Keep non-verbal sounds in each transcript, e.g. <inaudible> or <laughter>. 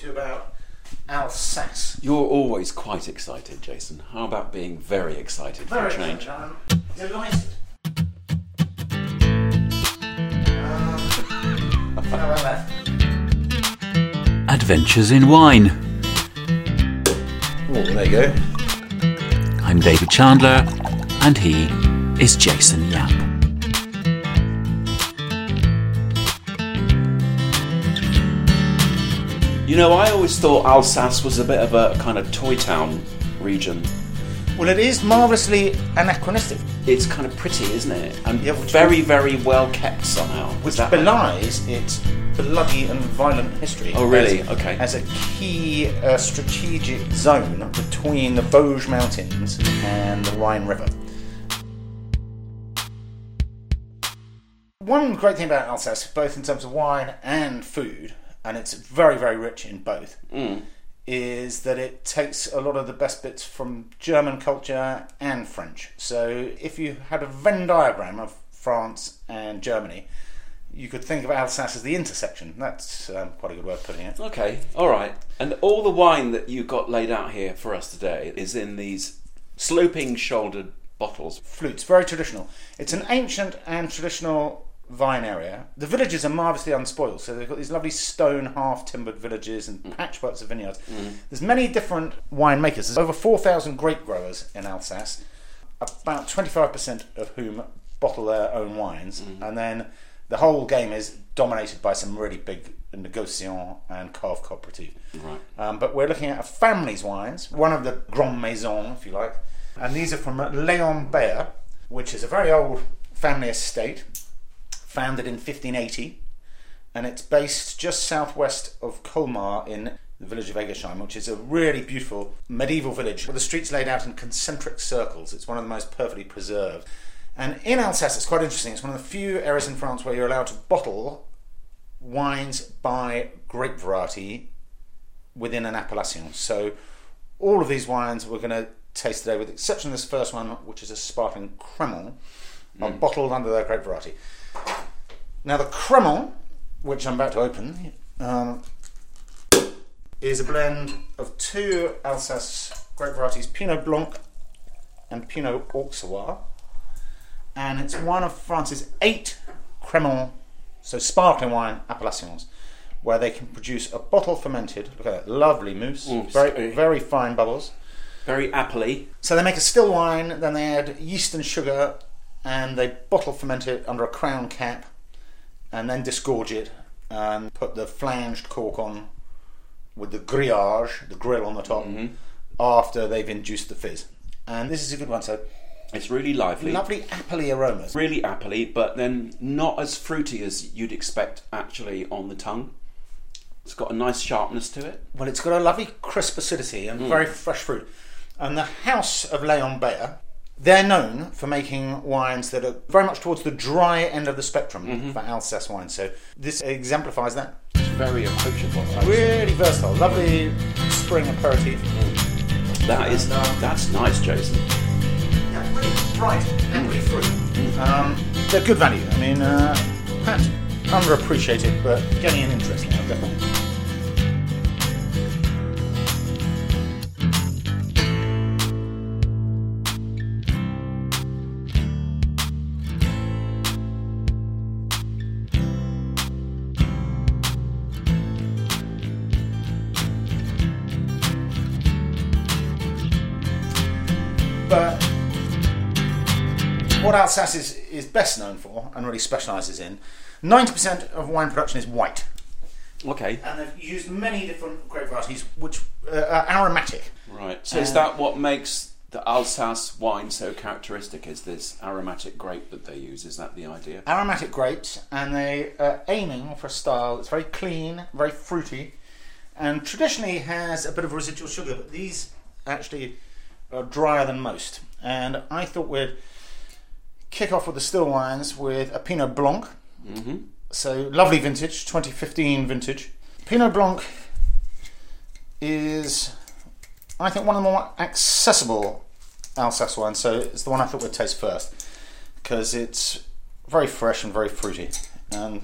to you about Alsace. You're always quite excited, Jason. How about being very excited for a change? <laughs> I'm delighted. Um, how? Adventures in Wine. Oh, there you go. I'm David Chandler, and he is Jason Yapp. You know, I always thought Alsace was a bit of a kind of toy town region. Well, it is marvellously anachronistic, It's kind of pretty, isn't it? And Yeah, very, very well kept somehow. Which belies its bloody and violent history. Oh, really? As, Okay. As a key uh, strategic zone between the Vosges Mountains and the Rhine River. One great thing about Alsace, both in terms of wine and food, and it's very, very rich in both, is that it takes a lot of the best bits from German culture and French. So if you had a Venn diagram of France and Germany, you could think of Alsace as the intersection. That's um, quite a good way of putting it. Okay, all right. And all the wine that you got laid out here for us today is in these sloping shouldered bottles. Flutes, very traditional. It's an ancient and traditional vine area. The villages are marvellously unspoiled, so they've got these lovely stone half timbered villages and mm. patchworks of vineyards. Mm. There's many different winemakers. There's over 4,000 grape growers in Alsace, about 25% of whom bottle their own wines, mm. and then the whole game is dominated by some really big negociants and cave cooperative. Right. Um, but we're looking at a family's wines, one of the Grand Maison, if you like. And these are from Léon Beyer, which is a very old family estate, founded in 1580. And it's based just southwest of Colmar in the village of Eguisheim, which is a really beautiful medieval village with the streets laid out in concentric circles. It's one of the most perfectly preserved. And in Alsace, it's quite interesting. It's one of the few areas in France where you're allowed to bottle wines by grape variety within an appellation. So all of these wines we're going to taste today, with the exception of this first one, which is a sparkling Cremant, are mm. bottled under their grape variety. Now the Cremant, which I'm about to open, um, is a blend of two Alsace grape varieties, Pinot Blanc and Pinot Auxerrois, and it's one of France's eight Cremant, so sparkling wine appellations, where they can produce a bottle fermented. Look at that lovely mousse, Mm, very sorry. very fine bubbles. Very appley. So they make a still wine, then they add yeast and sugar, and they bottle ferment it under a crown cap, and then disgorge it and put the flanged cork on with the grillage, the grill on the top, mm-hmm. after they've induced the fizz. And this is a good one. So It's really lively. lovely appley aromas. Really appley, but then not as fruity as you'd expect actually on the tongue. It's got a nice sharpness to it. Well, it's got a lovely crisp acidity and mm. very fresh fruit. And the house of Léon Beyer, they're known for making wines that are very much towards the dry end of the spectrum for Alsace wine. So this exemplifies that. It's very approachable. Really versatile, lovely spring aperitif. That is that's nice, Jason. Yeah, really bright and really fruit. Um, they're good value. I mean, uh, perhaps underappreciated, but getting an interest now, definitely. What Alsace is, is best known for and really specialises in, 90% of wine production is white. Okay. And they've used many different grape varieties which uh, are aromatic. Right. So is Uh, that what makes the Alsace wine so characteristic? Is this aromatic grape that they use? Is that the idea? Aromatic grapes, and they are aiming for a style that's very clean, very fruity, and traditionally has a bit of residual sugar, but these actually are drier than most. And I thought we'd kick off with the still wines with a Pinot Blanc. Mm-hmm. So lovely vintage, 2015 vintage. Pinot Blanc is, I think, one of the more accessible Alsace wines. So it's the one I thought we'd taste first because it's very fresh and very fruity. And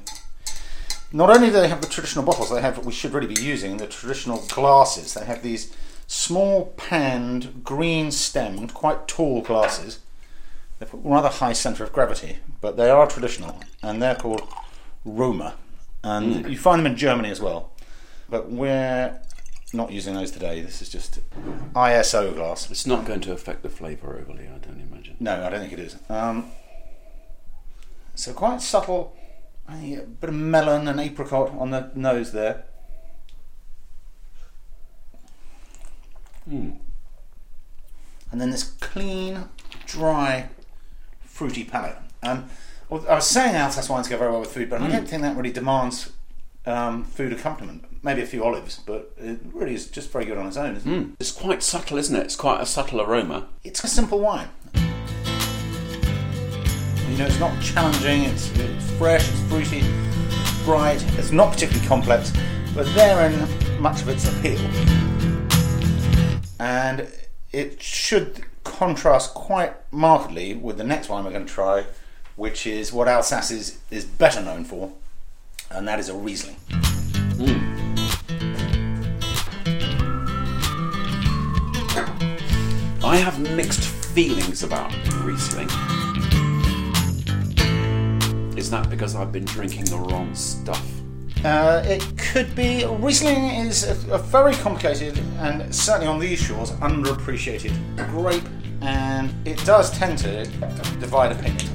Not only do they have the traditional bottles, they have what we should really be using the traditional glasses. They have these small panned, green stemmed, quite tall glasses. They've got rather high centre of gravity, but they are traditional, and they're called Römer. And you find them in Germany as well. But we're not using those today. This is just ISO glass. It's not going to affect the flavour overly, I don't imagine. No, I don't think it is. Um, so quite subtle, a bit of melon and apricot on the nose there. Hmm. And then this clean, dry, fruity palate. Um, I was saying Alsace wines go very well with food, but I don't think that really demands um, food accompaniment. Maybe a few olives, but it really is just very good on its own. Isn't it? It's quite subtle, isn't it? It's quite a subtle aroma. it's a simple wine. You know, it's not challenging, it's, it's fresh, it's fruity, it's bright, it's not particularly complex, but therein much of its appeal. And it should contrast quite markedly with the next wine we're going to try, which is what Alsace is, is better known for, and that is a Riesling. I have mixed feelings about Riesling. Is that because I've been drinking the wrong stuff? Uh, it could be. Riesling is a, a very complicated and certainly on these shores underappreciated grape, and it does tend to divide opinion.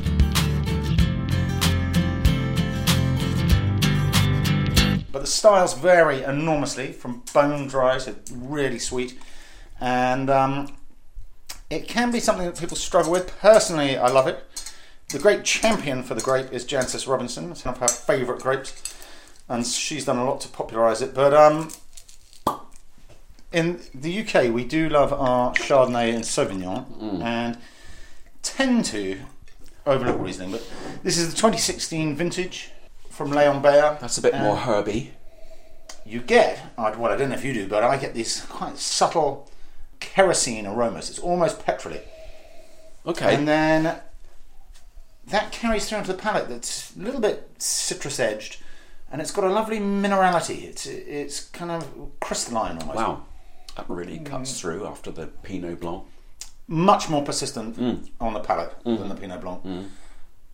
But the styles vary enormously from bone dry to really sweet, and um, it can be something that people struggle with. Personally, I love it. The great champion for the grape is Jancis Robinson. It's one of her favourite grapes and she's done a lot to popularise it. But um, in the UK, we do love our Chardonnay and Sauvignon, mm. and tend to overlook Riesling. But this is the 2016 vintage from Leon Beyer. That's a bit more herby. You get, well, I don't know if you do, but I get these quite subtle kerosene aromas. It's almost petrolly. Okay. And then that carries through into the palate. That's a little bit citrus edged, and it's got a lovely minerality. It's it's kind of crystalline almost. wow. That really cuts mm. through after the Pinot Blanc. Much more persistent mm. on the palate mm. than the Pinot Blanc.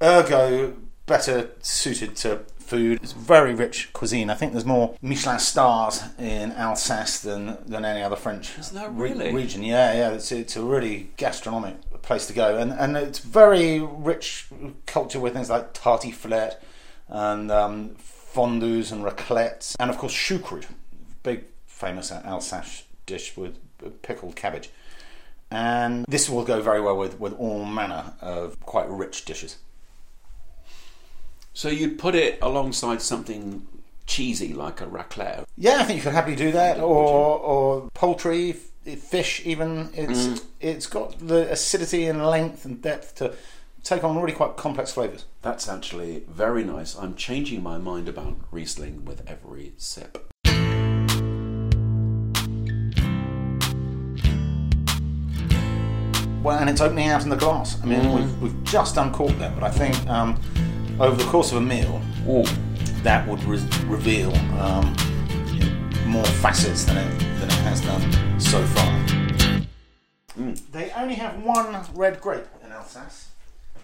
Ergo, better suited to food. It's very rich cuisine. I think there's more Michelin stars in Alsace than, than any other French that re- region. Yeah, yeah. It's, it's a really gastronomic place to go, and and it's very rich culture with things like tartiflette and um, fondues and raclettes, and of course choucroute, big famous Alsace dish with pickled cabbage. And this will go very well with, with all manner of quite rich dishes. So you'd put it alongside something cheesy like a raclette. Yeah, I think you could happily do that, or or poultry, fish. Even it's mm. it's got the acidity and length and depth to take on really quite complex flavors. That's actually very nice. I'm changing my mind about Riesling with every sip. Well, and it's opening out in the glass. I mean, we've, we've just uncorked that, but I think um, over the course of a meal, that would re- reveal um, you know, more facets than it than it has done so far. They only have one red grape in Alsace,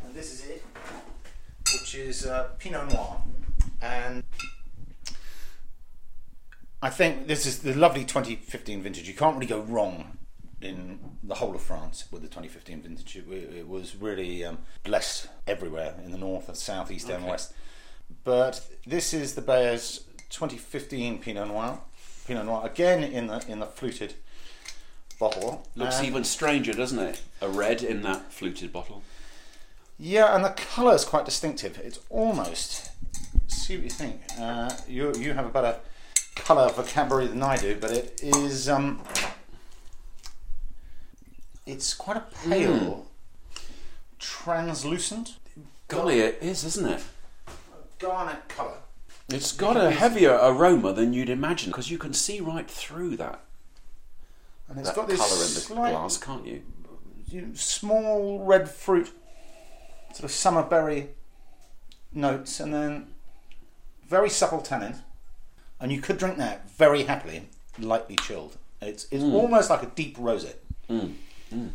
and this is it, which is uh, Pinot Noir, and I think this is the lovely 2015 vintage. You can't really go wrong in the whole of France with the 2015 vintage. It, it was really um, blessed everywhere in the north and south, east and west. But this is the Beyer's 2015 Pinot Noir. Pinot Noir again in the in the fluted bottle. Looks And- even stranger, doesn't it? A red in that fluted bottle. Yeah, and the colour is quite distinctive. It's almost. See what you think. Uh, you you have a better colour vocabulary than I do, but it is. Um, it's quite a hmm. pale, translucent, Golly, it is, isn't it? garnet colour. It's got a heavier aroma than you'd imagine because you can see right through that, And it's that got this colour in the slight, glass, can't you? you know, small red fruit, sort of summer berry notes, and then very supple tannin, and you could drink that very happily, lightly chilled. It's it's hmm. almost like a deep rosé. Hmm. Mm.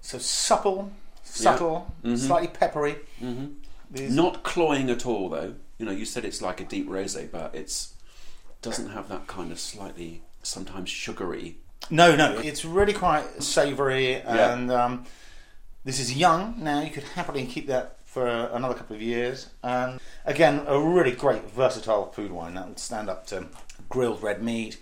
So supple, subtle, mm-hmm. slightly peppery. Mm-hmm. These- Not cloying at all, though. You know, you said it's like a deep rosé, but it's doesn't have that kind of slightly sometimes sugary. No, no, it's really quite savoury, and um, this is young now. You could happily keep that for another couple of years. And again, a really great versatile food wine that will stand up to grilled red meat,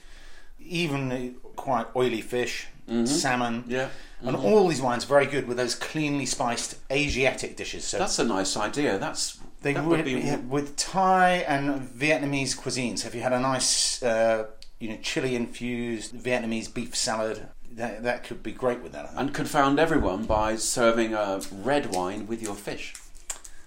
even quite oily fish, salmon. Yeah. And all these wines are very good with those cleanly spiced Asiatic dishes. So That's a nice idea. That's they that would would be yeah, with Thai and Vietnamese cuisine. So if you had a nice, uh, you know, chili infused Vietnamese beef salad, that that could be great with that. And confound everyone by serving a red wine with your fish.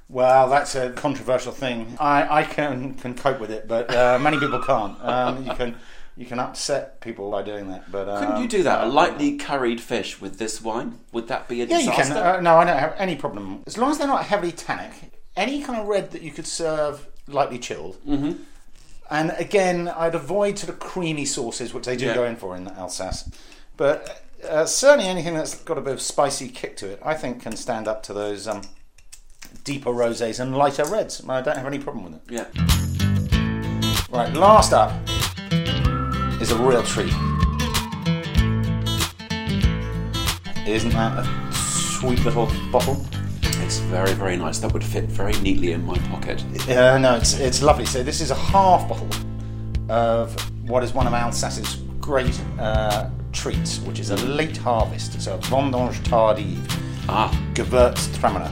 Well, that's a controversial thing. I, I can can cope with it, but uh, many people can't. Um, you can you can upset people by doing that. But um, Couldn't you do that? A lightly curried fish with this wine? Would that be a Yeah, you can. Uh, no, I don't have any problem as long as they're not heavily tannic. Any kind of red that you could serve lightly chilled. Mm-hmm. And again, I'd avoid sort of creamy sauces, which they do Yeah. go in for in Alsace. But uh, certainly anything that's got a bit of spicy kick to it, I think, can stand up to those um, deeper rosés and lighter reds. I don't have any problem with it. yeah. Right, last up is a real treat. Isn't that a sweet little bottle? It's very, very nice. That would fit very neatly in my pocket. Uh, no, it's, it's lovely. So this is a half bottle of what is one of Alsace's great uh, treats, which is a late harvest. So a vendange tardive, Ah, Gewürztraminer.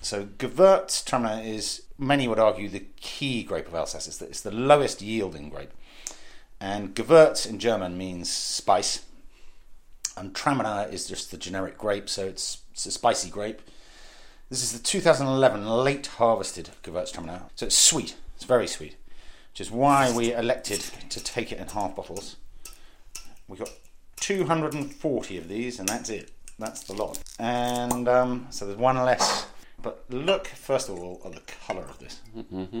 So Gewürztraminer is, many would argue, the key grape of Alsace. It's the, it's the lowest yielding grape. And Gewürz in German means spice. And Traminer is just the generic grape, so it's, it's a spicy grape. This is the 2011 late harvested Gewürztraminer. So it's sweet. It's very sweet. Which is why we elected to take it in half bottles. We've got 240 of these, and that's it. That's the lot. And um, so there's one less. But look, first of all, at the colour of this. Mm-hmm.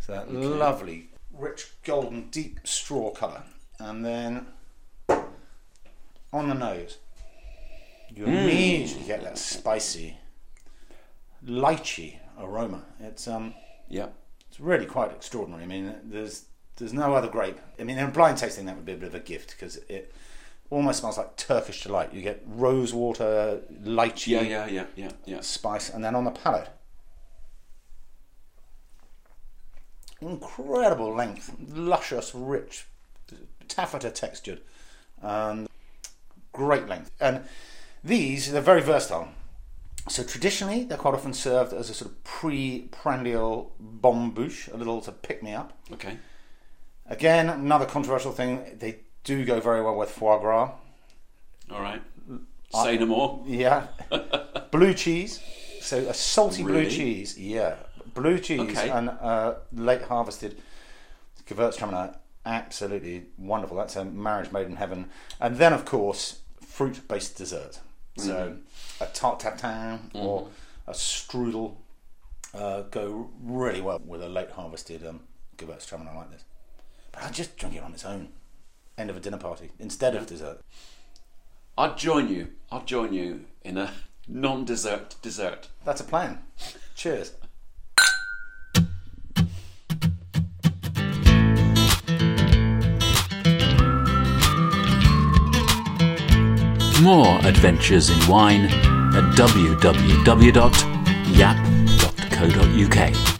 So that lovely, rich, golden, deep straw colour. And then on the nose, you immediately get that spicy, lychee aroma. It's um, yeah. it's really quite extraordinary. I mean, there's there's no other grape. I mean, in a blind tasting, that would be a bit of a gift because it almost smells like Turkish delight. You get rose water, lychee, Yeah, yeah, yeah, yeah, yeah. spice, and then on the palate, incredible length, luscious, rich, taffeta textured, and great length. And these they're very versatile. So traditionally, they're quite often served as a sort of pre-prandial bombe bouche, a little to pick me up. Okay. Again, another controversial thing. They do go very well with foie gras. All right. Say no more. Yeah. <laughs> blue cheese. So a salty blue cheese. Yeah. Blue cheese Okay. and uh, late harvested Gewürztraminer. Absolutely wonderful. That's a marriage made in heaven. And then, of course, fruit based dessert. So Mm-hmm. a tart tatin or a strudel uh, go really well with a late harvested um, Gewürztraminer like this. But I just drink it on its own. End of a dinner party instead of dessert. I'd join you. I'd join you in a <laughs> non-dessert dessert. That's a plan. Cheers. More adventures in wine at www.yapp.co.uk.